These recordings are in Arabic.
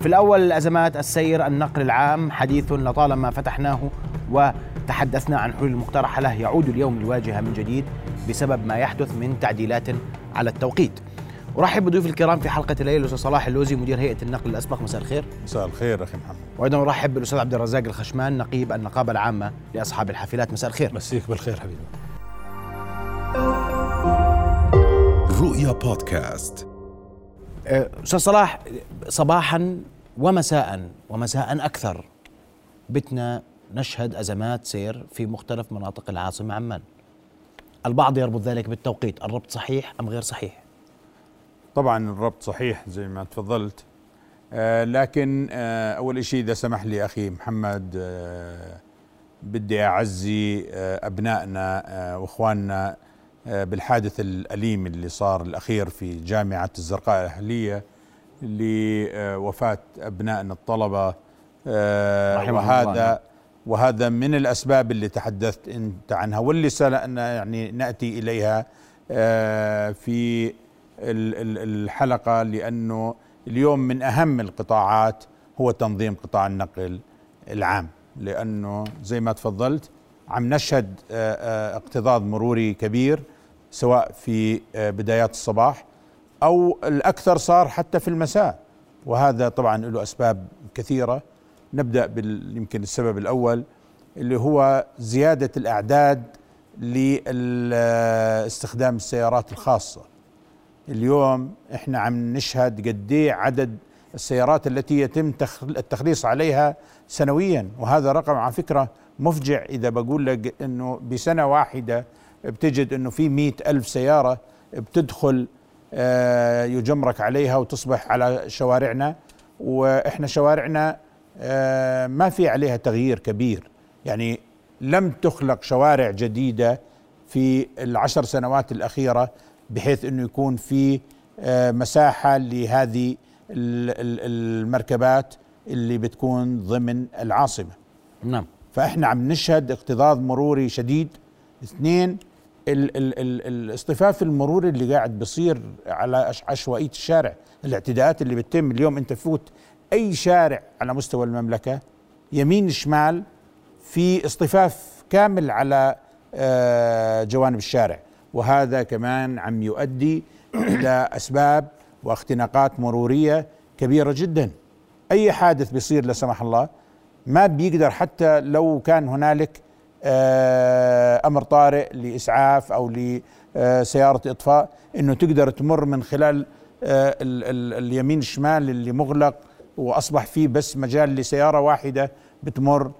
في الأول الأزمات السير النقل العام حديث لطالما فتحناه وتحدثنا عن حلول المقترحة له يعود اليوم الواجهة من جديد بسبب ما يحدث من تعديلات على التوقيت. أرحب بضيوف الكرام في حلقة الليل الأستاذ صلاح اللوزي مدير هيئة النقل الأسبق. مساء الخير. مساء الخير أخي محمد. وأيضا أرحب بالأستاذ عبد الرزاق الخشمان نقيب النقابة العامة لأصحاب الحافلات. مساء الخير. مسيك بالخير حبيبي. رؤيا بودكاست. أستاذ صلاح صباحا ومساء ومساء أكثر. بتنا نشهد أزمات سير في مختلف مناطق العاصمة عمان. البعض يربط ذلك بالتوقيت الربط صحيح أم غير صحيح؟ طبعا الربط صحيح زي ما تفضلت. آه لكن آه أول شيء إذا سمح لي أخي محمد آه بدي أعزي آه أبنائنا آه وإخواننا بالحادث الأليم اللي صار الأخير في جامعة الزرقاء الأهلية لوفاة ابنائنا الطلبة آه وهذا الله. وهذا من الأسباب اللي تحدثت أنت عنها واللي يعني نأتي إليها آه في الحلقة لأنه اليوم من أهم القطاعات هو تنظيم قطاع النقل العام لأنه زي ما تفضلت عم نشهد آه، آه، اكتظاظ مروري كبير سواء في آه، بدايات الصباح أو الأكثر صار حتى في المساء. وهذا طبعا له أسباب كثيرة. نبدأ يمكن السبب الأول اللي هو زيادة الأعداد لاستخدام السيارات الخاصة. اليوم إحنا عم نشهد قد إيه عدد السيارات التي يتم التخليص عليها سنويا. وهذا رقم على فكرة مفجع إذا بقول لك أنه بسنة واحدة بتجد أنه في مئة ألف سيارة بتدخل آه، يجمرك عليها وتصبح على شوارعنا وإحنا شوارعنا آه، ما في عليها تغيير كبير. يعني لم تخلق شوارع جديدة في العشر سنوات الأخيرة بحيث إنه يكون في آه، مساحة لهذه المركبات اللي بتكون ضمن العاصمة. نعم. فإحنا عم نشهد اكتظاظ مروري شديد. اثنين ال ال ال الاصطفاف المروري اللي قاعد بصير على عشوائية الشارع الاعتداءات اللي بتتم اليوم أنت فوت أي شارع على مستوى المملكة يمين شمال في اصطفاف كامل على آه، جوانب الشارع. وهذا كمان عم يؤدي إلى أسباب واختناقات مرورية كبيرة جدا. أي حادث بيصير لا سمح الله ما بيقدر حتى لو كان هنالك أمر طارئ لإسعاف أو لسيارة إطفاء إنه تقدر تمر من خلال آه، اليمين الشمال اللي مغلق وأصبح فيه بس مجال لسيارة واحدة بتمر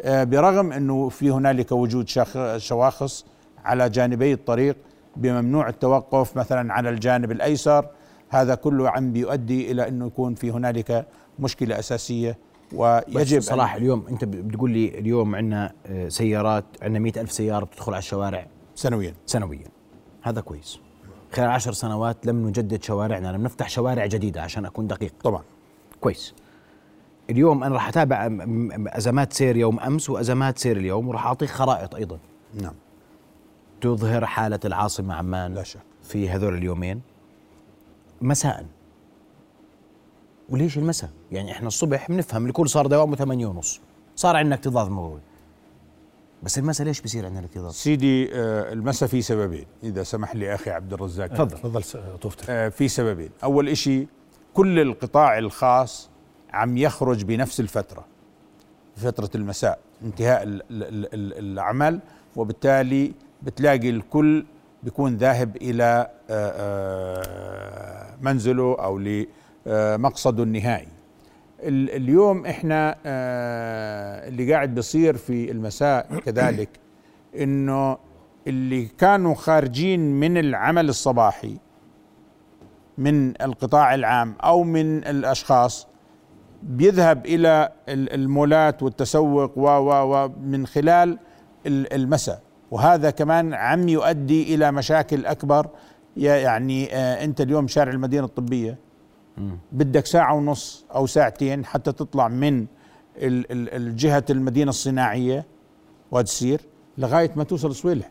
آه، برغم إنه في هنالك وجود شواخص على جانبي الطريق بممنوع التوقف مثلا على الجانب الأيسر. هذا كله عم بيؤدي إلى إنه يكون في هنالك مشكلة أساسية ويجب صلاح اليوم أنت بتقول لي اليوم عندنا سيارات عندنا مئة ألف سيارة بتدخل على الشوارع. سنويا. سنويا. هذا كويس. خلال عشر سنوات لم نجدد شوارعنا لم نفتح شوارع جديدة عشان أكون دقيق. طبعا. كويس. اليوم أنا راح أتابع أزمات سير يوم أمس وأزمات سير اليوم وراح أعطيك خرائط أيضا. نعم. تظهر حالة العاصمة عمان لا شك. في هذول اليومين مساء. وليش المساء؟ يعني إحنا الصبح بنفهم الكل صار دوامه 8 ونص. صار عندنا اكتظاظ مروري بس المساء ليش بصير عندنا الاكتظاظ؟ سيدي آه المساء في سببين إذا سمح لي أخي عبد الرزاق. تفضل تفضل طوفتك. آه في سببين. أول شيء كل القطاع الخاص عم يخرج بنفس الفترة فترة المساء انتهاء العمل وبالتالي بتلاقي الكل بيكون ذاهب إلى آه، آه، منزله أو لمقصده النهائي. اليوم إحنا آه، اللي قاعد بيصير في المساء كذلك إنه اللي كانوا خارجين من العمل الصباحي من القطاع العام أو من الأشخاص بيذهب إلى المولات والتسوق و و من خلال المساء. وهذا كمان عم يؤدي إلى مشاكل أكبر يعني آه أنت اليوم شارع المدينة الطبية. بدك ساعة ونص أو ساعتين حتى تطلع من الجهة المدينة الصناعية وتسير لغاية ما توصل سويلح.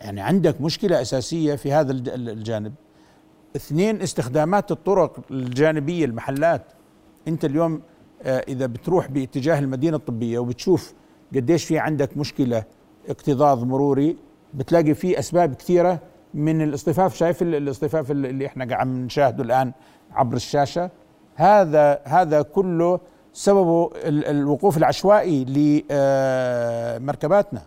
يعني عندك مشكلة أساسية في هذا الجانب. اثنين استخدامات الطرق الجانبية المحلات. أنت اليوم آه، إذا بتروح باتجاه المدينة الطبية وبتشوف قديش في عندك مشكلة اكتظاظ مروري بتلاقي في أسباب كثيرة من الاصطفاف شايف ال- الاصطفاف اللي إحنا قاعد نشاهده الآن عبر الشاشة؟ هذا هذا كله سببه ال- الوقوف العشوائي لمركباتنا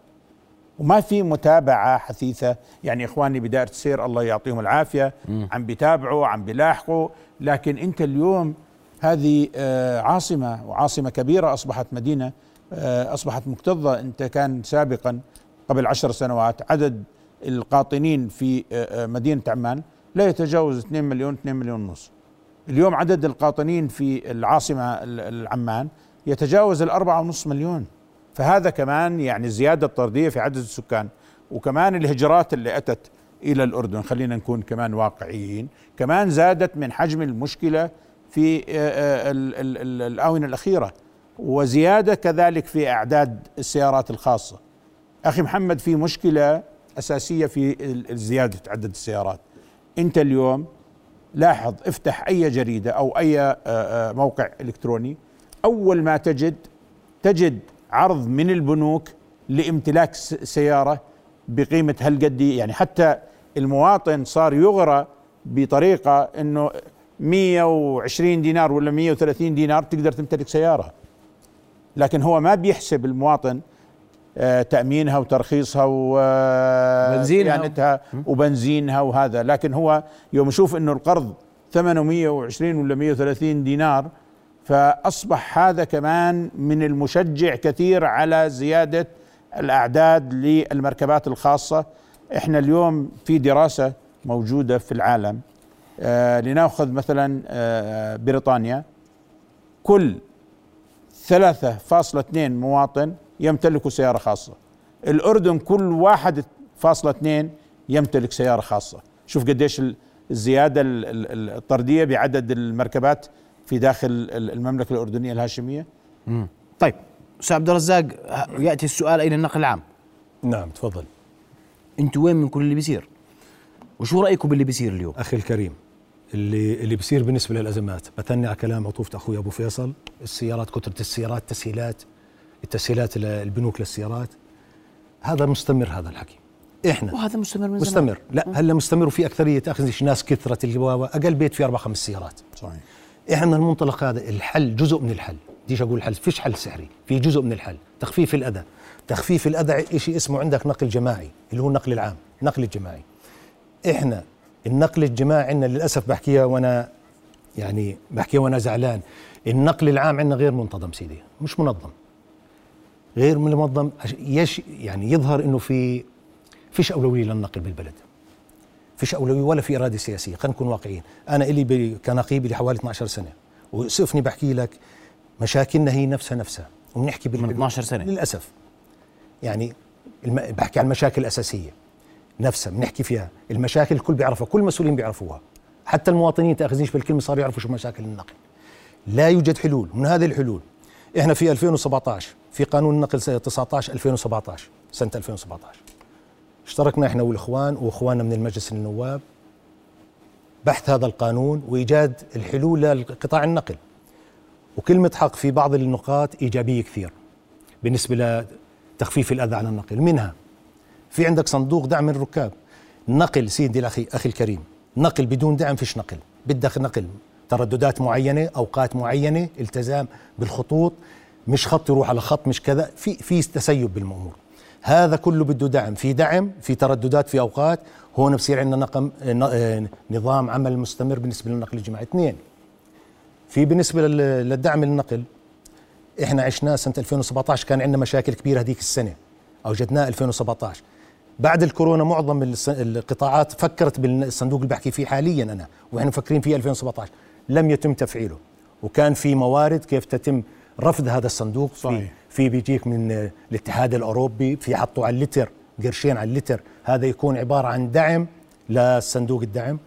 وما في متابعة حثيثة. يعني إخواني بدائرة السير الله يعطيهم العافية. عم بيتابعوا عم بيلاحقوا. لكن أنت اليوم هذه آه، عاصمة وعاصمة كبيرة أصبحت مدينة آه، أصبحت مكتظة. أنت كان سابقا قبل عشر سنوات عدد القاطنين في آه، آه، مدينة عمان لا يتجاوز 2 مليون 2 مليون ونص. اليوم عدد القاطنين في العاصمة ال- العمان يتجاوز الأربعة ونص مليون. فهذا كمان يعني زيادة طردية في عدد السكان وكمان الهجرات اللي أتت إلى الأردن خلينا نكون كمان واقعيين كمان زادت من حجم المشكلة في آه، ال- ال- ال- الآونة الأخيرة وزيادة كذلك في أعداد السيارات الخاصة. أخي محمد في مشكلة أساسية في زيادة عدد السيارات. أنت اليوم لاحظ افتح أي جريدة أو أي آه، آه، موقع إلكتروني أول ما تجد تجد عرض من البنوك لامتلاك سيارة بقيمة هالقد يعني حتى المواطن صار يغرى بطريقة إنه 120 دينار ولا 130 دينار تقدر تمتلك سيارة. لكن هو ما بيحسب المواطن آه، تأمينها وترخيصها بنزينها. وصيانتها وبنزينها وهذا. لكن هو يوم يشوف إنه القرض ثمنه 120 ولا 130 دينار فأصبح هذا كمان من المشجع كثير على زيادة الأعداد للمركبات الخاصة. إحنا اليوم في دراسة موجودة في العالم آه لنأخذ مثلا آه بريطانيا. كل 3.2 مواطن يمتلك سيارة خاصة. الأردن كل واحد فاصلة اثنين يمتلك سيارة خاصة. شوف قديش ال- الزيادة ال- ال- الطردية بعدد المركبات في داخل ال- المملكة الأردنية الهاشمية. طيب أستاذ عبد الرزاق يأتي السؤال إلى النقل العام؟ نعم تفضل. أنتوا وين من كل اللي بيصير؟ وشو رايكم باللي بيصير اليوم؟ أخي الكريم اللي اللي بصير بالنسبة للأزمات بثني على كلام عطوفة أخوي أبو فيصل السيارات كثرة السيارات تسهيلات. التسهيلات ل- البنوك للسيارات. هذا مستمر هذا الحكي. إحنا. وهذا مستمر من زمان. مستمر. لا هلا مستمر وفي أكثرية تاخذ ناس كثرة الجواوه أقل بيت فيه أربع خمس سيارات. صحيح. إحنا من المنطلق هذا الحل جزء من الحل. بديش أقول حل؟ فيش حل سحري. في جزء من الحل. تخفيف الأذى. تخفيف الأذى شيء اسمه عندك؟ نقل جماعي اللي هو النقل العام نقل الجماعي. إحنا النقل الجماعي عندنا للأسف بحكيها وأنا يعني بحكيها وأنا زعلان. النقل العام عندنا غير منتظم سيدي مش منظم. غير منظم عش- يش يعني يظهر إنه في فيش أولوية للنقل بالبلد. فيش أولوية ولا في إرادة سياسية خلينا نكون واقعيين. أنا إلي كنقيب لي حوالي 12 سنة وسقفني بحكي لك مشاكلنا هي نفسها نفسها وبنحكي من 12 سنة. للأسف. يعني الم... بحكي عن المشاكل الاساسيه نفسها بنحكي فيها المشاكل الكل بيعرفها كل المسؤولين بيعرفوها. حتى المواطنين تأخذنيش بالكلمة صاروا يعرفوا شو مشاكل النقل. لا يوجد حلول من هذه الحلول إحنا في 2017 في قانون النقل 19 2017 سنة 2017 اشتركنا إحنا والإخوان وإخواننا من المجلس النواب بحث هذا القانون وإيجاد الحلول لقطاع النقل. وكلمة حق في بعض النقاط إيجابية كثير بالنسبة لتخفيف الأذى عن النقل. منها في عندك صندوق دعم الركاب. نقل سيدي الأخي أخي الكريم نقل بدون دعم فيش نقل بدك نقل. ترددات معينة أوقات معينة التزام بالخطوط مش خط يروح على خط مش كذا في في تسيب بالامور هذا كله بده دعم في دعم في ترددات في أوقات. هون بصير عندنا نقم نظام عمل مستمر بالنسبة للنقل الجماعي. اثنين في بالنسبة لل- للدعم النقل إحنا عشناه سنة 2017 كان عندنا مشاكل كبيرة هذيك السنة أوجدناه 2017 بعد الكورونا معظم القطاعات فكرت بالصندوق اللي بحكي فيه حاليا أنا وإحنا مفكرين فيه 2017 لم يتم تفعيله. وكان في موارد كيف تتم رفض هذا الصندوق. صحيح. في في بيجيك من الاتحاد الأوروبي في حطوا على اللتر قرشين على اللتر هذا يكون عبارة عن دعم لصندوق الدعم.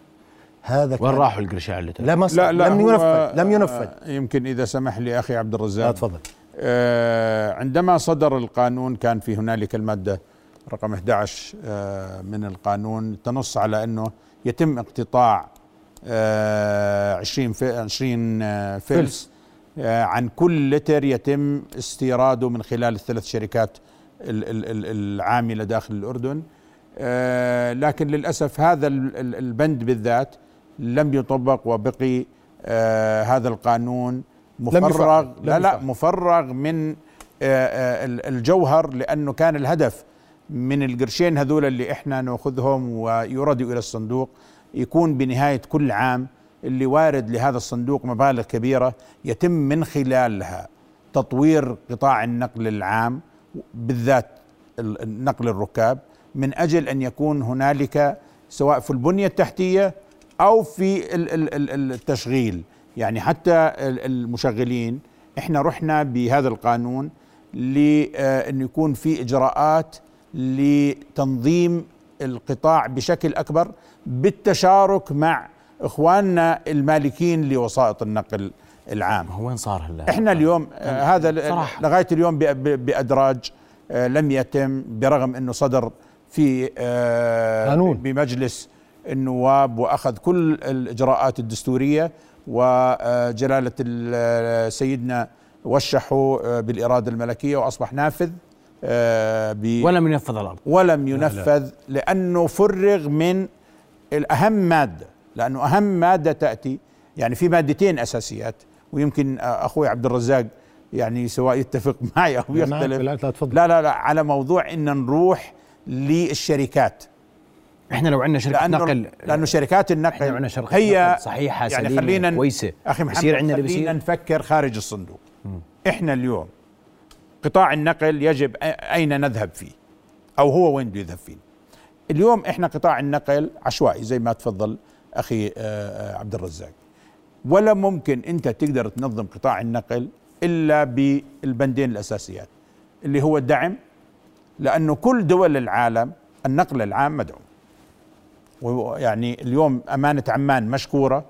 هذا وين راحوا القرش على اللتر؟ لا ما لا لا لم ينفذ لم ينفذ. آه، يمكن إذا سمح لي أخي عبد الرزاق. لا تفضل. آه، عندما صدر القانون كان في هنالك المادة رقم 11 آه، من القانون تنص على أنه يتم اقتطاع آه، 20 في 20 آه، فلس آه، عن كل لتر يتم استيراده من خلال الثلاث شركات ال- ال- ال- العاملة داخل الأردن آه، لكن للأسف هذا ال- ال- البند بالذات لم يطبق وبقي آه، هذا القانون مفرغ. لم لا لا. مفرغ من آه، آه، ال- الجوهر لأنه كان الهدف من القرشين هذول اللي إحنا نأخذهم ويردوا إلى الصندوق يكون بنهاية كل عام اللي وارد لهذا الصندوق مبالغ كبيرة يتم من خلالها تطوير قطاع النقل العام بالذات ال- نقل الركاب من أجل أن يكون هنالك سواء في البنية التحتية أو في ال- ال- ال- التشغيل. يعني حتى ال- المشغلين إحنا رحنا بهذا القانون لأن يكون في إجراءات لتنظيم القطاع بشكل أكبر بالتشارك مع إخواننا المالكين لوسائط النقل العام هو وين صار هلا إحنا اليوم آه هذا صراحة. لغاية اليوم بأدراج آه لم يتم برغم إنه صدر في آه قانون. بمجلس النواب وأخذ كل الإجراءات الدستورية وجلالة ال- سيدنا وشحوا آه بالإرادة الملكية وأصبح نافذ آه ولم ينفذ الأرض ولم ينفذ لأنه فرغ من الأهم مادة لأنه أهم مادة تأتي يعني في مادتين أساسيات ويمكن أخوي عبد الرزاق يعني سواء يتفق معي أو لا، يختلف. لا، تفضل. لا لا لا على موضوع إن نروح للشركات. إحنا لو عندنا شركة لأنه نقل لأنه شركات النقل إحنا عندنا شركة هي نقل صحيحة يعني سليمة خلينا كويسة أخي محمد خلينا نفكر خارج الصندوق. إحنا اليوم قطاع النقل يجب أين نذهب فيه؟ أو هو وين بده يذهب فيه؟ اليوم إحنا قطاع النقل عشوائي زي ما تفضل أخي آه، آه، عبد الرزاق. ولا ممكن أنت تقدر تنظم قطاع النقل إلا بالبندين الأساسيات اللي هو الدعم لأنه كل دول العالم النقل العام مدعوم. ويعني اليوم أمانة عمان مشكورة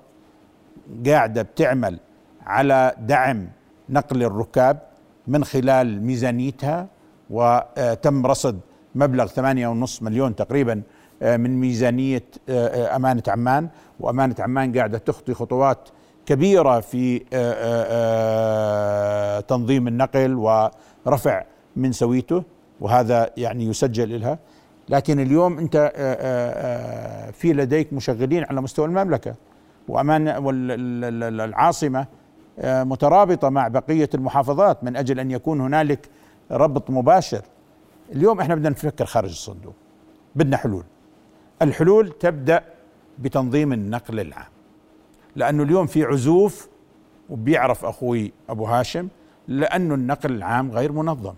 قاعدة بتعمل على دعم نقل الركاب من خلال ميزانيتها وتم رصد مبلغ 8.5 مليون تقريبا آه، من ميزانية آه، آه، أمانة عمان. وأمانة عمان قاعدة تخطي خطوات كبيرة في تنظيم النقل ورفع من سويته وهذا يعني يسجل لها لكن اليوم آه، في لديك مشغلين على مستوى المملكة. وامان والعاصمه مترابطة مع بقية المحافظات من أجل أن يكون هنالك ربط مباشر. اليوم إحنا بدنا نفكر خارج الصندوق. بدنا حلول. الحلول تبدأ بتنظيم النقل العام. لأنه اليوم في عزوف وبيعرف أخوي أبو هاشم لأنه النقل العام غير منظم.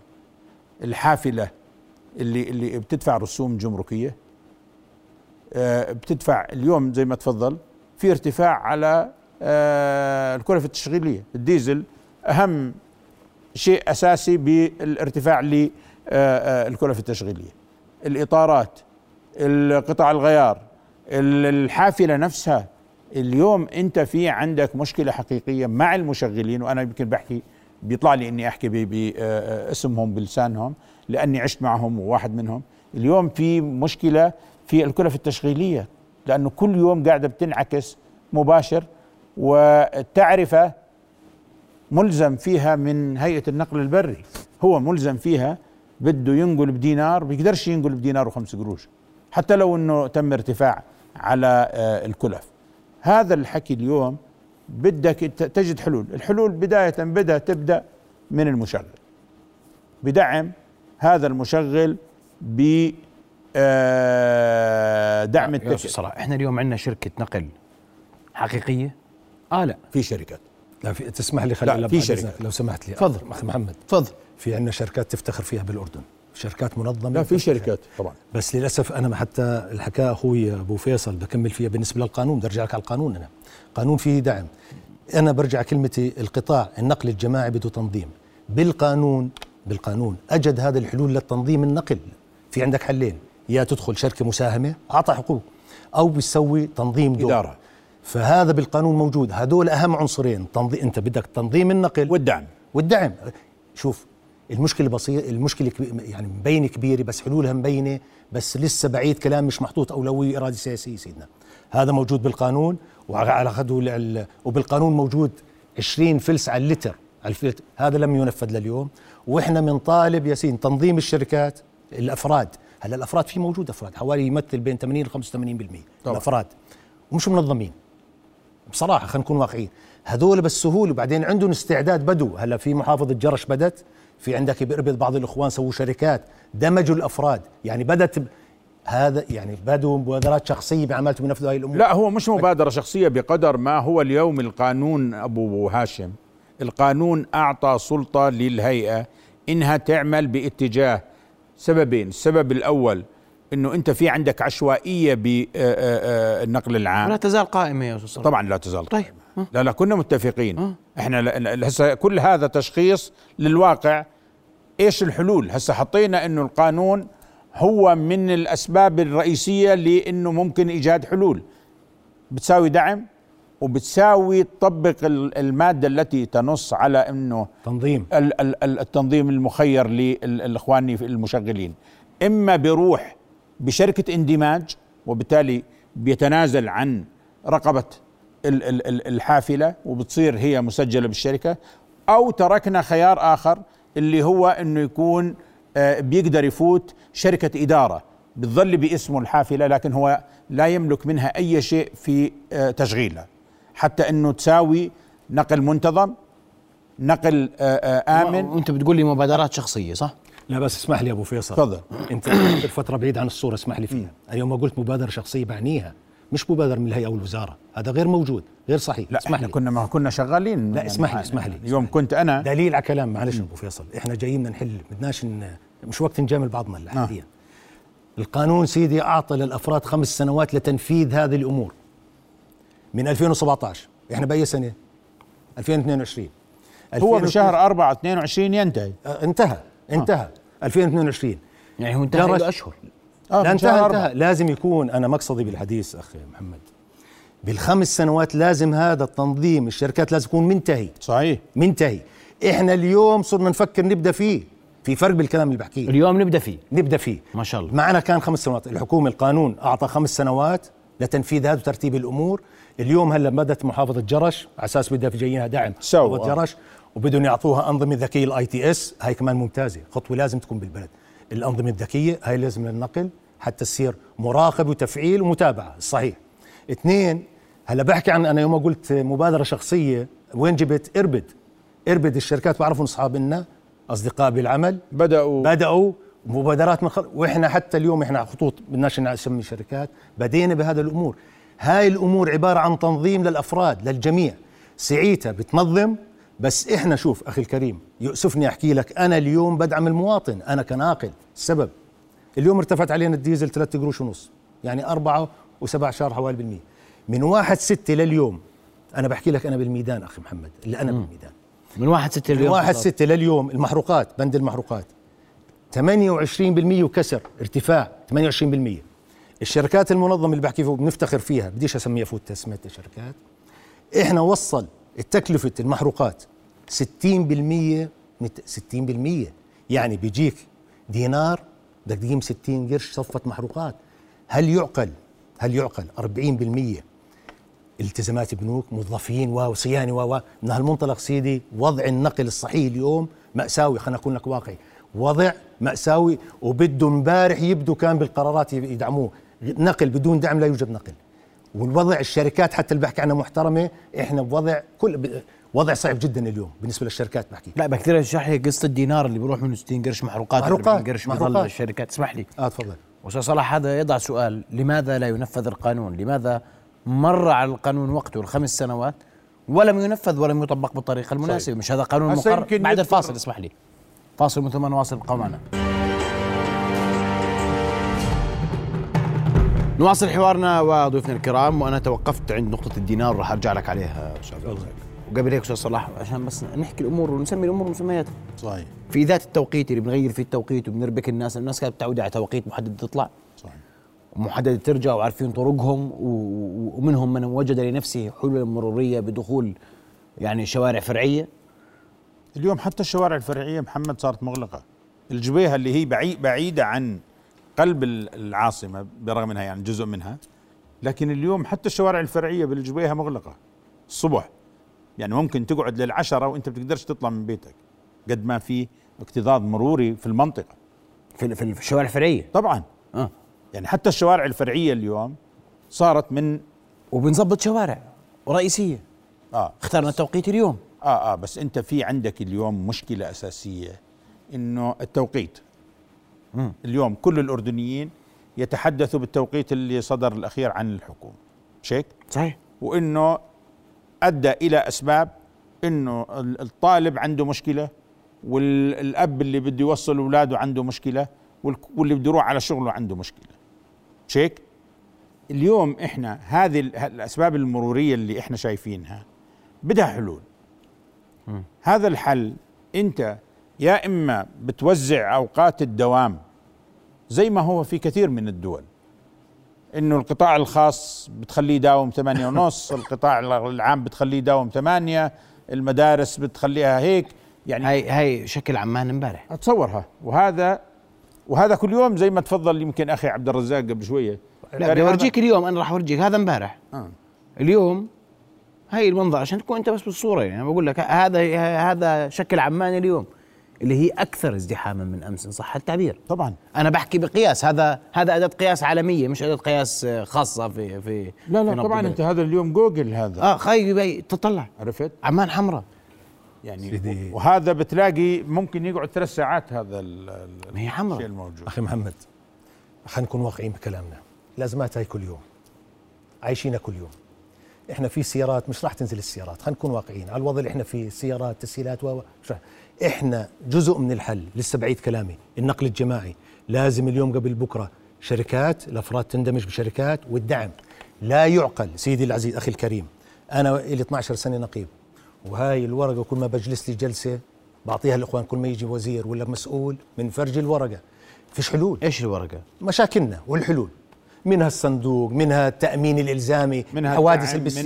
الحافلة اللي اللي بتدفع رسوم جمركية آه، بتدفع اليوم زي ما تفضل في ارتفاع على آه، الكلفة التشغيلية الديزل أهم شيء أساسي بالارتفاع للكلفة التشغيلية الإطارات القطع الغيار ال- الحافلة نفسها. اليوم أنت في عندك مشكلة حقيقية مع المشغلين وأنا يمكن بحكي بيطلع لي إني أحكي باسمهم بلسانهم لأني عشت معهم وواحد منهم. اليوم في مشكلة في الكلف التشغيلية لأنه كل يوم قاعدة بتنعكس مباشر والتعرفه ملزم فيها من هيئة النقل البري. هو ملزم فيها بده ينقل بدينار بيقدرش ينقل بدينار وخمس قروش. حتى لو إنه تم ارتفاع على آه، الكلف. هذا الحكي اليوم بدك تجد حلول. الحلول بداية بدأ تبدأ من المشغل. بدعم هذا المشغل ب آه، دعم التكلفة إحنا اليوم عندنا شركة نقل حقيقية. آه لا. في شركات. لا في تسمح لي لا، خلينا في شركات. لو سمحت لي. تفضل. أخ محمد. تفضل. في عندنا شركات تفتخر فيها بالأردن. شركات منظمة. لا في شركات طبعا. بس للأسف أنا حتى اللي حكاه أخوي أبو فيصل بكمل فيها بالنسبة للقانون. بدي ارجع لك على القانون أنا. قانون فيه دعم. أنا برجع كلمتي القطاع النقل الجماعي بده تنظيم. بالقانون بالقانون أجد هذا الحلول للتنظيم النقل. في عندك حلين. يا تدخل شركة مساهمة أعطى حقوق. أو بتسوي تنظيم دور. إدارة. فهذا بالقانون موجود. هدول أهم عنصرين. تنظيم أنت بدك تنظيم النقل. والدعم. والدعم. شوف المشكلة بسيطة المشكلة يعني مبينة كبيرة بس حلولها مبينة بس لسه بعيد كلام مش محطوط أولوية إرادة سياسية سيدنا هذا موجود بالقانون وعلى خده ال- وبالقانون موجود 20 فلس على اللتر على الفلتر هذا لم ينفذ لليوم. وإحنا بنطالب ياسين تنظيم الشركات الأفراد. هلأ الأفراد في موجود أفراد. حوالي يمثل بين 80 ل 85% طبعا. الأفراد. ومش منظمين. بصراحة خلينا نكون واقعيين. هذول بالسهوله وبعدين عندهم استعداد بدو. هلا في محافظة جرش بدت في عندك بإربد بعض الإخوان سووا شركات دمجوا الأفراد. يعني بدت هذا يعني بدوا مبادرات شخصية بعملتهم بينفذوا هاي الأمور. لا هو مش مبادرة شخصية بقدر ما هو اليوم القانون أبو هاشم. القانون أعطى سلطة للهيئة إنها تعمل باتجاه سببين. السبب الأول إنه أنت في عندك عشوائية بالنقل العام. ولا تزال قائمة يا أستاذ طبعا لا تزال طيب. قائمة. لا لا كنا متفقين. إحنا ل- ل- هسه كل هذا تشخيص للواقع. إيش الحلول؟ هسه حطينا إنه القانون هو من الأسباب الرئيسية لإنه ممكن إيجاد حلول. بتساوي دعم وبتساوي تطبق ال- المادة التي تنص على إنه تنظيم. ال- ال- ال- التنظيم المخير للاخواني في المشغلين. إما بيروح بشركة اندماج وبالتالي بيتنازل عن رقبة ال- ال- ال- الحافلة وبتصير هي مسجلة بالشركة أو تركنا خيار آخر اللي هو إنه يكون آه، بيقدر يفوت شركة إدارة بتظل باسمه الحافلة لكن هو لا يملك منها أي شيء في آه، تشغيلها حتى إنه تساوي نقل منتظم نقل آه، آمن وأنت بتقول لي مبادرات شخصية صح؟ لا بس اسمح لي يا أبو فيصل. تفضل. أنت الفترة بعيد عن الصورة اسمح لي فيها. أنا يوم ما قلت مبادرة شخصية بعنيها مش مبادرة من الهيئة أو الوزارة. هذا غير موجود غير صحيح. لا اسمح إحنا لي. كنا ما كنا شغالين. لا اسمح لي اسمح لي. اليوم كنت أنا. دليل على كلام معلش أبو فيصل. إحنا جايين بدنا نحل بدناش. مش وقت نجامل بعضنا هلا حاليا القانون سيدي أعطى للأفراد خمس سنوات لتنفيذ هذه الأمور. من 2017 إحنا بأي سنة؟ 2022 هو 2000 بشهر 4 22 ينتهي. آه، انتهى انتهى. 2022 يعني هو انتهى أشهر. آه لا انتهى. انتهى لازم يكون أنا مقصدي بالحديث أخي محمد. بالخمس سنوات لازم هذا التنظيم الشركات لازم يكون منتهي. صحيح. منتهي. إحنا اليوم صرنا نفكر نبدأ فيه في فرق بالكلام اللي بحكيه. اليوم نبدأ فيه. نبدأ فيه. ما شاء الله. معنا كان خمس سنوات. الحكومة القانون أعطى خمس سنوات لتنفيذ هذا وترتيب الأمور. اليوم هلأ بدأت محافظة جرش على أساس بدها في جايينها دعم سوا. محافظة جرش. وبدهم يعطوها أنظمة ذكية ال ITS هاي كمان ممتازة خطوة لازم تكون بالبلد. الأنظمة الذكية هاي لازم للنقل حتى تصير مراقبه وتفعيل ومتابعة صحيح. اثنين هلا بحكي عن أنا يوم قلت مبادرة شخصية وين جبت؟ إربد. إربد الشركات بعرفهم أصحابنا أصدقاء بالعمل. بدأوا. بدأوا مبادرات من خل... وإحنا حتى اليوم إحنا خطوط بدناش نسمي شركات. بدينا بهذا الأمور. هاي الأمور عبارة عن تنظيم للأفراد للجميع. سعيتها بتنظم بس إحنا شوف أخي الكريم يؤسفني أحكي لك أنا اليوم بدعم المواطن أنا كناقل السبب اليوم ارتفعت علينا الديزل 3 قروش ونص يعني أربعة وسبع شهر حوالي بالمية. من واحد ستة لليوم أنا بحكي لك أنا بالميدان أخي محمد اللي أنا بالميدان. من واحد ستة من اليوم واحد صار. ستة لليوم المحروقات بند المحروقات. 28% وكسر ارتفاع 28% الشركات المنظمة اللي بحكي فيه بنفتخر فيها بديش أسميها فوت تسمية الشركات. إحنا وصل تكلفة المحروقات 60% مت- 60% يعني بيجيك دينار بدك تقيم 60 قرش صفة محروقات. هل يعقل؟ هل يعقل؟ 40% التزامات بنوك موظفين وصيانه و من هالمنطلق سيدي وضع النقل الصحيح اليوم مأساوي خلينا اكون لك واقعي. وضع مأساوي وبده امبارح يبدو كان بالقرارات يدعموه. نقل بدون دعم لا يوجد نقل. والوضع الشركات حتى اللي بحكي عنها محترمة إحنا بوضع كل وضع صعب جدا اليوم بالنسبة للشركات بحكي. لا بكثير اشرح لي قصة الدينار اللي بيروح منه 60 قرش محروقات محروقات، 40 قرش بيظل. الشركات. اسمح لي. آه تفضل. أستاذ صلاح هذا يضع سؤال لماذا لا ينفذ القانون؟ لماذا مر على القانون وقته الخمس سنوات ولم ينفذ ولم يطبق بالطريقة المناسبة؟ مش هذا قانون مقرر. بعد الفاصل اسمح لي. فاصل من ثم نواصل ابقوا نواصل حوارنا وضيوفنا الكرام وأنا توقفت عند نقطة الدينار راح أرجع لك عليها أستاذ. وقبل هيك أستاذ صلاح عشان بس نحكي الأمور ونسمي الأمور مسمياتها صحيح. في ذات التوقيت اللي بنغير فيه التوقيت وبنربك الناس الناس كانت متعودة على توقيت محدد تطلع. صحيح. ومحددة ترجع وعارفين طرقهم ومنهم من وجد لنفسه حلول مرورية بدخول يعني شوارع فرعية. اليوم حتى الشوارع الفرعية محمد صارت مغلقة. الجبيهه اللي هي بعيد بعيدة عن قلب ال- العاصمة برغم إنها يعني جزء منها لكن اليوم حتى الشوارع الفرعية بالجبيهة مغلقة الصبح يعني ممكن تقعد للعشرة وأنت بتقدرش تطلع من بيتك قد ما في اكتظاظ مروري في المنطقة. في في الشوارع الفرعية؟ طبعا. آه. يعني حتى الشوارع الفرعية اليوم صارت من وبنظبط شوارع رئيسية. آه. اخترنا توقيت اليوم. آه آه بس أنت في عندك اليوم مشكلة أساسية إنه التوقيت. اليوم كل الأردنيين يتحدثوا بالتوقيت اللي صدر الأخير عن الحكومة. مش هيك؟ صحيح. وإنه أدى إلى أسباب إنه ال- الطالب عنده مشكلة والأب اللي بده يوصل أولاده عنده مشكلة والك- واللي بده يروح على شغله عنده مشكلة. مش هيك؟ اليوم إحنا هذه ال- ه- الأسباب المرورية اللي إحنا شايفينها بدها حلول. هذا الحل أنت يا إما بتوزع أوقات الدوام زي ما هو في كثير من الدول. إنه القطاع الخاص بتخليه يداوم ثمانية ونص القطاع العام بتخليه يداوم ثمانية المدارس بتخليها هيك يعني هاي هاي شكل عمان امبارح. أتصورها. وهذا وهذا كل يوم زي ما تفضل يمكن أخي عبد الرزاق قبل شوية. لا يعني بدي أورجيك اليوم أنا راح أورجيك. هذا امبارح. آه. اليوم هاي المنظر عشان تكون أنت بس بالصورة يعني بقول لك هذا هذا شكل عمان اليوم. اللي هي أكثر ازدحاما من أمس إن صح التعبير. طبعا. أنا بحكي بقياس هذا هذا أداة قياس عالمية مش أداة قياس آه، خاصة في في لا في لا نبض طبعا. أنت هذا اليوم جوجل هذا. آه خي تطلع. عرفت؟ عمان حمراء. يعني سيدي. وهذا بتلاقي ممكن يقعد ثلاث ساعات هذا ما هي حمراء. الشيء الموجود. أخي محمد خلينا نكون واقعيين بكلامنا. الازمات هاي كل يوم. عايشينها كل يوم. إحنا في سيارات مش راح تنزل السيارات. خلينا نكون واقعيين. على الوضع اللي إحنا فيه سيارات تسهيلات و. إحنا جزء من الحل لسه بعيد كلامي النقل الجماعي. لازم اليوم قبل بكرة شركات الأفراد تندمج بشركات والدعم. لا يعقل سيدي العزيز أخي الكريم أنا لي 12 سنة نقيب وهاي الورقة كل ما بجلس لي جلسة بعطيها الإخوان كل ما يجي وزير ولا مسؤول من فرج الورقة. فيش حلول. إيش الورقة؟ مشاكلنا والحلول. منها الصندوق منها التأمين الإلزامي منها اللي بتصير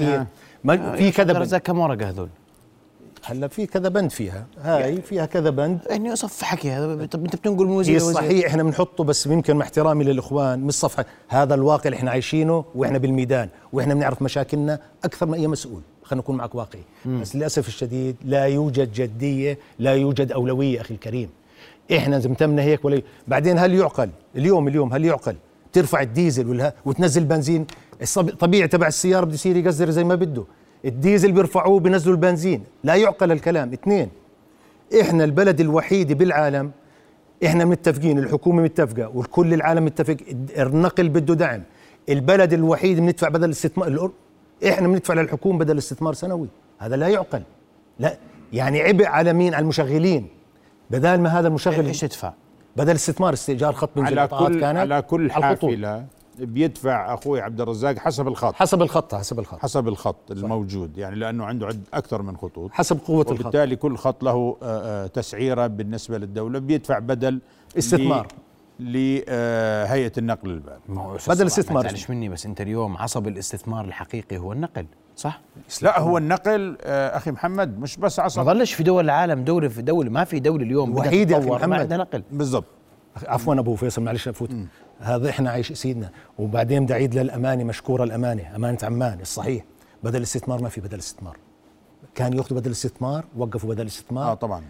منها- في كذا بند زي كم ورقة هذول؟ هلا في كذا بند فيها. هاي فيها كذا بند. يعني صف حكي هذا طب انت بتنقل من هي وزير. صحيح إحنا بنحطه بس يمكن مع احترامي للإخوان مش صفحة. هذا الواقع اللي إحنا عايشينه وإحنا بالميدان وإحنا بنعرف مشاكلنا أكثر من أي مسؤول. خلينا نكون معك واقعي. بس للأسف الشديد لا يوجد جدية لا يوجد أولوية أخي الكريم. إحنا زمتمنا هيك ولا بعدين هل يعقل؟ اليوم اليوم هل يعقل؟ ترفع الديزل وتنزل بنزين؟ الصب- طبيعي تبع السيارة بده يصير يقزر زي ما بده. الديزل بيرفعوه بينزلوا البنزين. لا يعقل الكلام. اثنين إحنا البلد الوحيد بالعالم إحنا متفقين الحكومة متفقة والكل العالم متفق. النقل بده دعم. البلد الوحيد بندفع بدل الاستثمار الأر- إحنا بندفع للحكومة بدل استثمار سنوي. هذا لا يعقل. لا يعني عبء على مين؟ على المشغلين. بدل ما هذا المشغل إيش تدفع؟ بدل استثمار استئجار خط بنزين على كل كانت على كل. حافلة بيدفع أخوي عبد الرزاق حسب الخط. حسب الخط حسب الخط. حسب الخط الموجود يعني لأنه عنده عد أكثر من خطوط. حسب قوة الخط. وبالتالي كل خط له آه، آه، تسعيرة بالنسبة للدولة بيدفع بدل استثمار. لهيئه النقل الباب. ما هو بدل استثمار. معلش مني بس أنت اليوم عصب الاستثمار الحقيقي هو النقل صح؟ لا هو النقل آه، أخي محمد مش بس ما عصب ظلش في دول العالم دولة في دولة ما في دولة اليوم تتطور ما محمد. عندها نقل. بالضبط. عفوا أبو فيصل معلش أفوت. هذا إحنا عايش سيدنا. وبعدين بدي اعيد للامانه مشكورة الامانه أمانة عمان الصحيح بدل الاستثمار ما في بدل استثمار. كان يأخذوا بدل الاستثمار وقفوا بدل الاستثمار آه طبعا.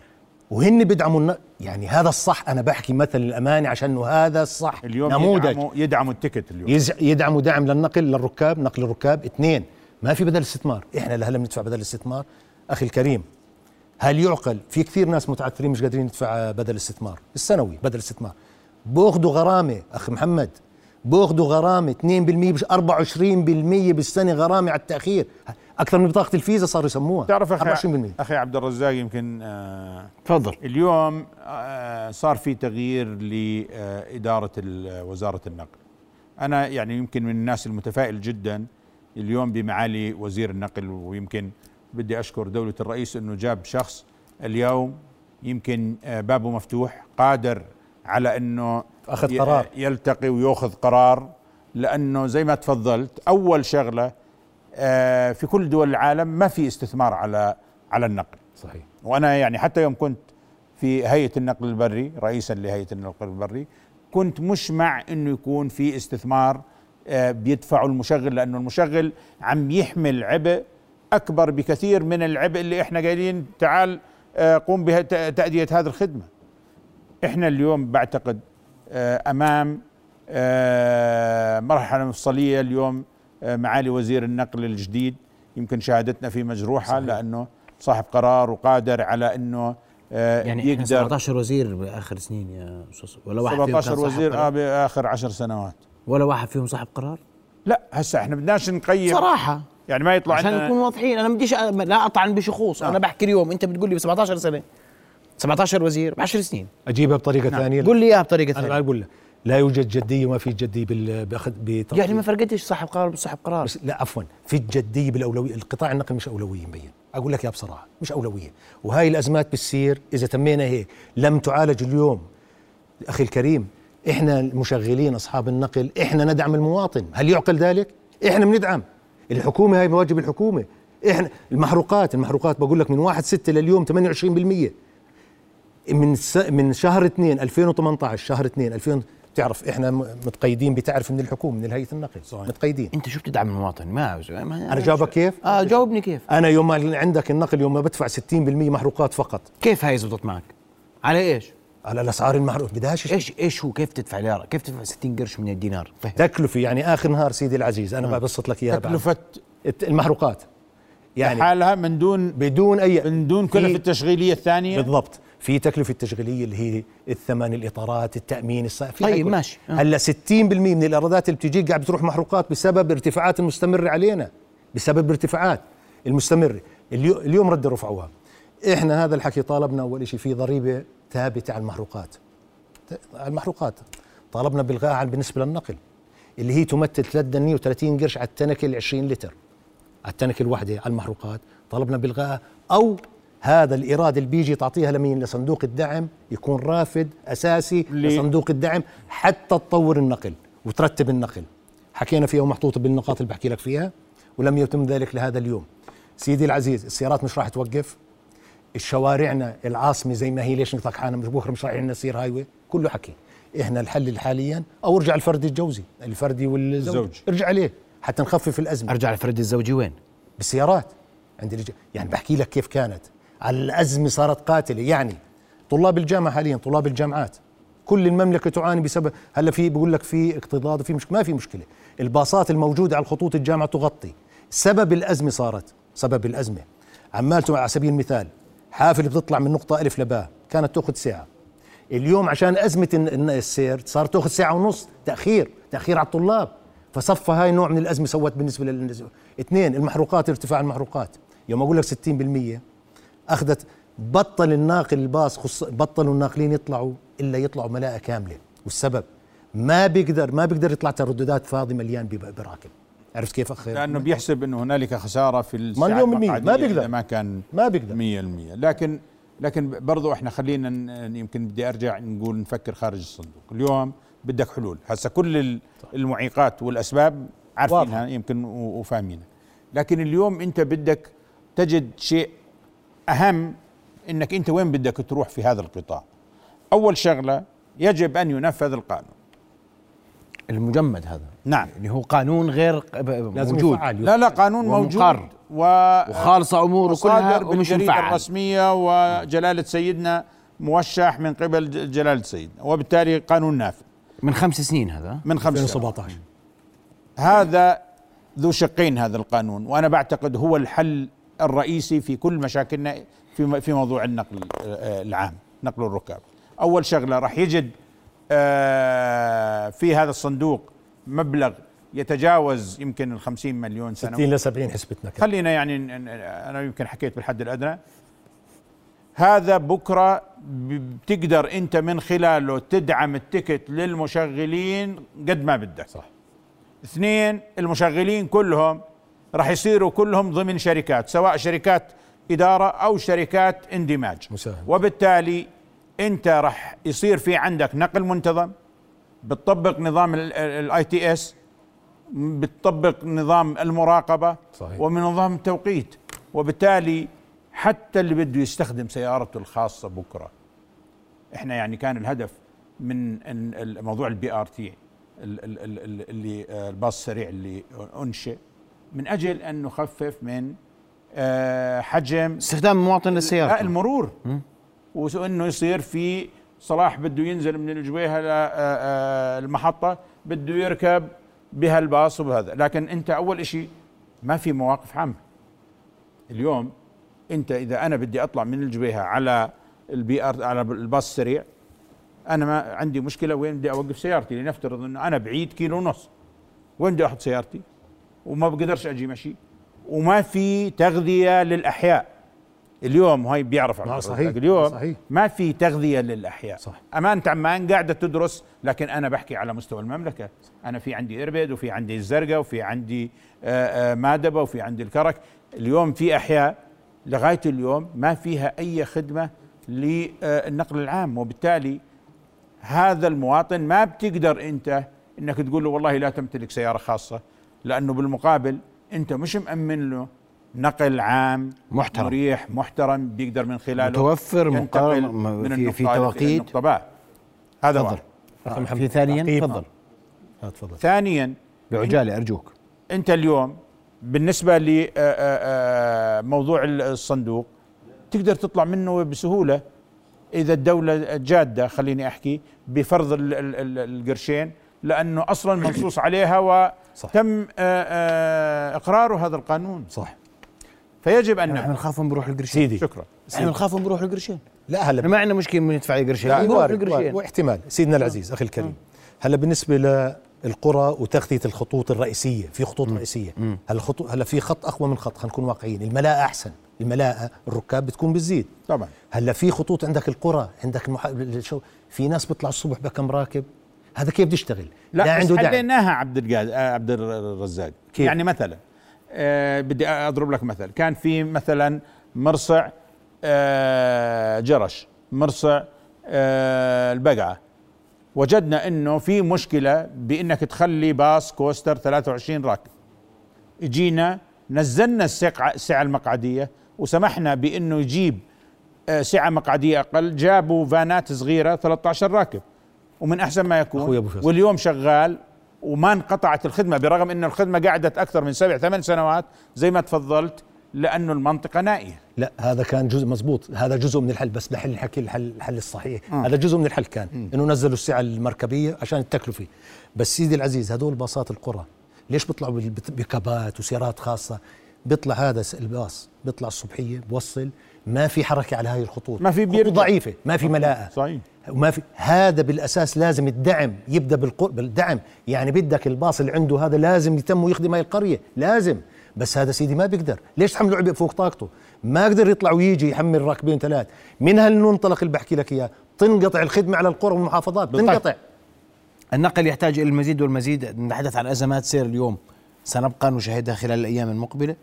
وهن بيدعموا الن... يعني هذا الصح. أنا بحكي مثل الامانه عشان إنه هذا الصح اليوم نموذج. يدعموا, يدعموا التكت اليوم. يز... يدعموا دعم للنقل للركاب نقل الركاب. اثنين ما في بدل استثمار. إحنا لهلا بندفع بدل استثمار. أخي الكريم هل يعقل؟ في كثير ناس متعثرين مش قادرين يدفع بدل استثمار. السنوي بدل استثمار. بياخذوا غرامة اخ محمد. بياخذوا غرامة 2% مش 24% بالسنة غرامة على التأخير. أكثر من بطاقة الفيزا صاروا يسموها. تعرف أخي 24% أخي عبد الرزاق يمكن آه تفضل. اليوم آه، صار في تغيير لإدارة ال- وزارة النقل. أنا يعني يمكن من الناس المتفائل جدا اليوم بمعالي وزير النقل ويمكن بدي أشكر دولة الرئيس أنه جاب شخص اليوم يمكن آه، بابه مفتوح قادر على أنه أخذ ي- قرار. يلتقي ويأخذ قرار لأنه زي ما تفضلت أول شغلة آه، في كل دول العالم ما في استثمار على على النقل. صحيح. وأنا يعني حتى يوم كنت في هيئة النقل البري رئيسا لهيئة النقل البري كنت مش مع إنه يكون في استثمار آه، بيدفعه المشغل لأنه المشغل عم يحمل عبء أكبر بكثير من العبء اللي إحنا قايلين تعال آه، قوم بتاديه هذه الخدمة. إحنا اليوم بعتقد آه، أمام آه، مرحلة مفصلية اليوم معالي وزير النقل الجديد. يمكن شهادتنا في مجروحة صحيح. لأنه صاحب قرار وقادر على إنه يعني يقدر 17 وزير بآخر سنين يا أستاذ ولا واحد 17 وزير آه بآخر 10 سنوات. ولا واحد فيهم صاحب قرار؟ لا هسه إحنا بدناش نقيم. صراحة. يعني ما يطلع عشان نكون واضحين أنا بديش لا اطعن بشخوص آه. أنا بحكي اليوم أنت بتقول لي ب 17 سنة. 17 وزير ب 10 سنين. أجيبها بطريقة نعم. ثانية. قول لي إياها بطريقة ثانية أنا بقول لك لا يوجد جديه وما في جديه باخذ يعني ما فرقتش صاحب قرار بصاحب قرار. بس لا عفوا. في جديه بالأولوية. القطاع النقل مش اولويه مبين أقول لك يا بصراحة مش اولويه وهاي الأزمات بتصير إذا تمينا هيك. لم تعالج اليوم. أخي الكريم إحنا المشغلين أصحاب النقل إحنا ندعم المواطن. هل يعقل ذلك؟ إحنا بندعم. الحكومة هاي مواجب الحكومة. إحنا المحروقات المحروقات بقول لك من 1 6 لليوم 28% من من شهر 2 2018 شهر 2 2000 تعرف إحنا متقيدين بتعرف من الحكومة من هيئه النقل صحيح. متقيدين. أنت شو بتدعم المواطن؟ ما, ما أنا جاوبك كيف؟ آه جاوبني كيف. أنا يوم ما عندك النقل يوم ما بدفع 60% محروقات فقط. كيف هاي زبطت معك؟ على إيش؟ على الأسعار المحروقة. بدهاش إيش إيش هو؟ كيف تدفع ليره كيف تدفع 60 قرش من الدينار؟ فهم. تكلفة. يعني آخر نهار سيدي العزيز أنا آه. ببسط لك إياها تكلفة المحروقات. يعني حالها من دون بدون اي من دون كلفة التشغيلية الثانية؟ بالضبط. في تكلفة تشغيلية اللي هي الثمن الإطارات التأمين الصحي طيب ماشي. آه. هلأ 60% من الإيرادات اللي بتجي قاعد بتروح محروقات بسبب ارتفاعات المستمرة علينا بسبب ارتفاعات المستمرة. اليوم ردوا رفعوها إحنا هذا الحكي طالبنا أول شيء في ضريبة ثابتة على المحروقات. على المحروقات. طالبنا بالغاء بالنسبة للنقل اللي هي تمثل 3 دنانير و30 قرش على التنكة ال 20 لتر. على التنكة الواحدة على المحروقات. طلبنا بالغاء أو هذا الإيراد اللي بيجي تعطيها لمين؟ لصندوق الدعم يكون رافد أساسي لصندوق الدعم حتى تطور النقل وترتب النقل. حكينا فيها ومحطوطه بالنقاط اللي بحكي لك فيها ولم يتم ذلك لهذا اليوم. سيدي العزيز السيارات مش راح توقف. الشوارعنا العاصمة زي ما هي ليش نطلق حالنا مش بكرة مش رايحين نصير هايوي كله حكي. إحنا الحل حاليا أو ارجع الفردي الجوزي الفردي والزوج. ارجع عليه حتى نخفف الأزمة. أرجع الفردي الزوجي وين؟ بالسيارات. عند يعني بحكي لك كيف كانت. على الأزمة صارت قاتلة. يعني طلاب الجامعة حاليا طلاب الجامعات كل المملكة تعاني بسبب هلا في بقول لك في اكتظاظ وفي مش ما في مشكلة. الباصات الموجودة على الخطوط الجامعة تغطي. سبب الأزمة صارت سبب الأزمة. عمالته على سبيل المثال حافله بتطلع من نقطة ألف لباء كانت تأخذ ساعة. اليوم عشان أزمة السير صار تأخذ ساعة ونص تأخير تأخير على الطلاب. فصفى هاي نوع من الأزمة سوت بالنسبة لل اثنين المحروقات ارتفاع المحروقات. يوم أقول لك 60% أخذت بطل الناقل الباص خص بطلوا الناقلين يطلعوا إلا يطلعوا ملاءة كاملة. والسبب ما بيقدر ما بيقدر يطلع ترددات فاضي مليان براكب. عرفت كيف أخي؟ لأنه بيحسب إنه هنالك خسارة في الساعات ما بيقدر. ما كان ما بيقدر. 100% لكن لكن برضو إحنا خلينا يمكن بدي أرجع نقول نفكر خارج الصندوق. اليوم بدك حلول. هسه كل المعيقات والأسباب عارفينها يمكن وفاهمينها. لكن اليوم أنت بدك تجد شيء أهم إنك أنت وين بدك تروح في هذا القطاع؟ أول شغلة يجب أن ينفذ القانون. المجمد هذا. نعم. اللي هو قانون غير موجود. لا لا قانون موجود و وخالصة اموره كلها ومش مفعل. الرسمية وجلالة سيدنا موشح من قبل جلالة سيدنا. وبالتالي قانون نافذ. من خمس سنين هذا. من خمس 2017 هذا ذو شقين هذا القانون. وأنا بعتقد هو الحل الرئيسي في كل مشاكلنا في في موضوع النقل آه، العام نقل الركاب. أول شغلة راح يجد آه، في هذا الصندوق مبلغ يتجاوز يمكن ال 50 مليون سنة. 60 ل 70 حسبتنا كده. خلينا يعني أنا يمكن حكيت بالحد الأدنى. هذا بكرة بتقدر أنت من خلاله تدعم ال ticket للمشغلين قد ما بدك. صح. اثنين المشغلين كلهم راح يصيروا كلهم ضمن شركات سواء شركات إدارة أو شركات اندماج مساهم. وبالتالي أنت راح يصير في عندك نقل منتظم بتطبق نظام ال ITS بتطبق نظام المراقبة صحيح. ومن نظام التوقيت وبالتالي حتى اللي بده يستخدم سيارته الخاصة بكرة إحنا يعني كان الهدف من موضوع ال BRT اللي الباص السريع اللي أنشئ من أجل أن نخفف من آه، حجم استخدام المواطن آه، للسيارة المرور وإنه يصير في صلاح بده ينزل من الجبيهة للمحطه بده يركب بهالباص وبهذا. لكن أنت أول شيء ما في مواقف عامة. اليوم أنت إذا أنا بدي أطلع من الجبيهة على ال BR على الباص السريع أنا ما عندي مشكلة وين بدي أوقف سيارتي؟ لنفترض إنه أنا بعيد كيلو ونص. وين بدي أحط سيارتي؟ وما بقدرش أجي مشي وما في تغذية للأحياء اليوم هاي بيعرف عبد. صحيح. اليوم صحيح. ما في تغذية للأحياء صح. امانه عمان قاعدة تدرس لكن أنا بحكي على مستوى المملكة أنا في عندي إربد وفي عندي الزرقاء وفي عندي آه، آه، مادبة وفي عندي الكرك اليوم في أحياء لغاية اليوم ما فيها أي خدمة للنقل العام وبالتالي هذا المواطن ما بتقدر أنت إنك تقول له والله لا تمتلك سيارة خاصة لأنه بالمقابل أنت مش مأمن له نقل عام محترم. مريح محترم بيقدر من خلاله متوفر من في- في توقيت. باء هذا تفضل في ثانيا. تفضل آه، تفضل ثانيا بعجالة أرجوك أنت اليوم بالنسبة لموضوع الصندوق تقدر تطلع منه بسهولة إذا الدولة جادة خليني أحكي بفرض ال- ال- ال- القرشين لأنه أصلا منصوص عليها صح. وتم آه، آه، اقراره هذا القانون؟ صح. فيجب أن إحنا نعمل نخاف نروح القرشين. سيدي. شكرا. إحنا نخاف نروح القرشين. لا هلا ما عندنا مشكلة من ندفع قرشين. لا نروح القرشين. واحتمال. سيدنا العزيز أخي الكريم. هلا بالنسبة للقرى وتغطيه الخطوط الرئيسية في خطوط رئيسية. هلا خطوط هلا في خط أقوى من خط خلينا نكون واقعيين. الملاءه أحسن. الملاءه الركاب بتكون بتزيد. طبعا. هلا في خطوط عندك القرى عندك المح... في ناس بيطلع الصبح بكم راكب. هذا كيف بده يشتغل؟ لا, لا عنده دعم حليناها عبد القادر آه، عبد الرزاق. كيف؟ يعني مثلا آه بدي أضرب لك مثل. كان في مثلا مرصع آه جرش مرصع آه البقعة. وجدنا إنه في مشكلة بإنك تخلي باص كوستر 23 راكب. اجينا نزلنا السعة السعة المقعدية وسمحنا بإنه يجيب آه، سعة مقعدية أقل. جابوا فانات صغيرة 13 راكب. ومن أحسن ما يكون. واليوم شغال وما انقطعت الخدمة برغم انه الخدمة قعدت أكثر من سبع ثمان سنوات زي ما تفضلت لأنه المنطقة نائية. لا هذا كان جزء مزبوط هذا جزء من الحل بس لحل الحكي الحل الحل الصحيح. آه. هذا جزء من الحل كان إنه نزلوا السعة المركبية عشان التكلفه بس سيدي العزيز هدول باصات القرى ليش بيطلعوا بكابات وسيارات خاصة؟ بيطلع هذا الباص بيطلع الصبحية بوصل. ما في حركة على هاي الخطوط. ما في خطوط. ضعيفة ما في ملاءة. صحيح. وما في هذا بالأساس لازم الدعم يبدأ. بالدعم. يعني بدك الباص اللي عنده هذا لازم يتم ويخدم هاي القرية. لازم. بس هذا سيدي ما بيقدر. ليش تحمله عبء فوق طاقته؟ ما قدر يطلع ويجي يحمل راكبين ثلاث. من هالمنطلق اللي بحكي لك إياه تنقطع الخدمة على القرى والمحافظات. تنقطع. النقل يحتاج إلى المزيد والمزيد. نتحدث عن أزمات سير اليوم. سنبقى نشاهدها خلال الأيام المقبلة.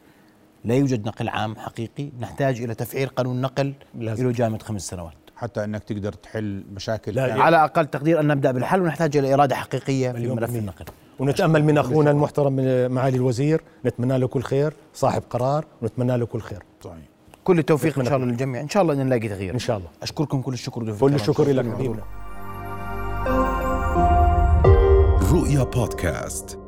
لا يوجد نقل عام حقيقي. نحتاج إلى تفعيل قانون نقل لازم. له جامد خمس سنوات. حتى إنك تقدر تحل مشاكل. لا، كاملة. على أقل تقدير أن نبدأ بالحل ونحتاج إلى إرادة حقيقية في ملف. النقل. ونتأمل من أخونا المحترم من معالي الوزير. نتمنى له كل خير صاحب قرار ونتمنى له كل خير. صحيح. كل التوفيق إن شاء الله للجميع. إن شاء الله نلاقي تغيير. إن شاء الله. أشكركم كل الشكر كل. الشكر لك رؤيا بودكاست.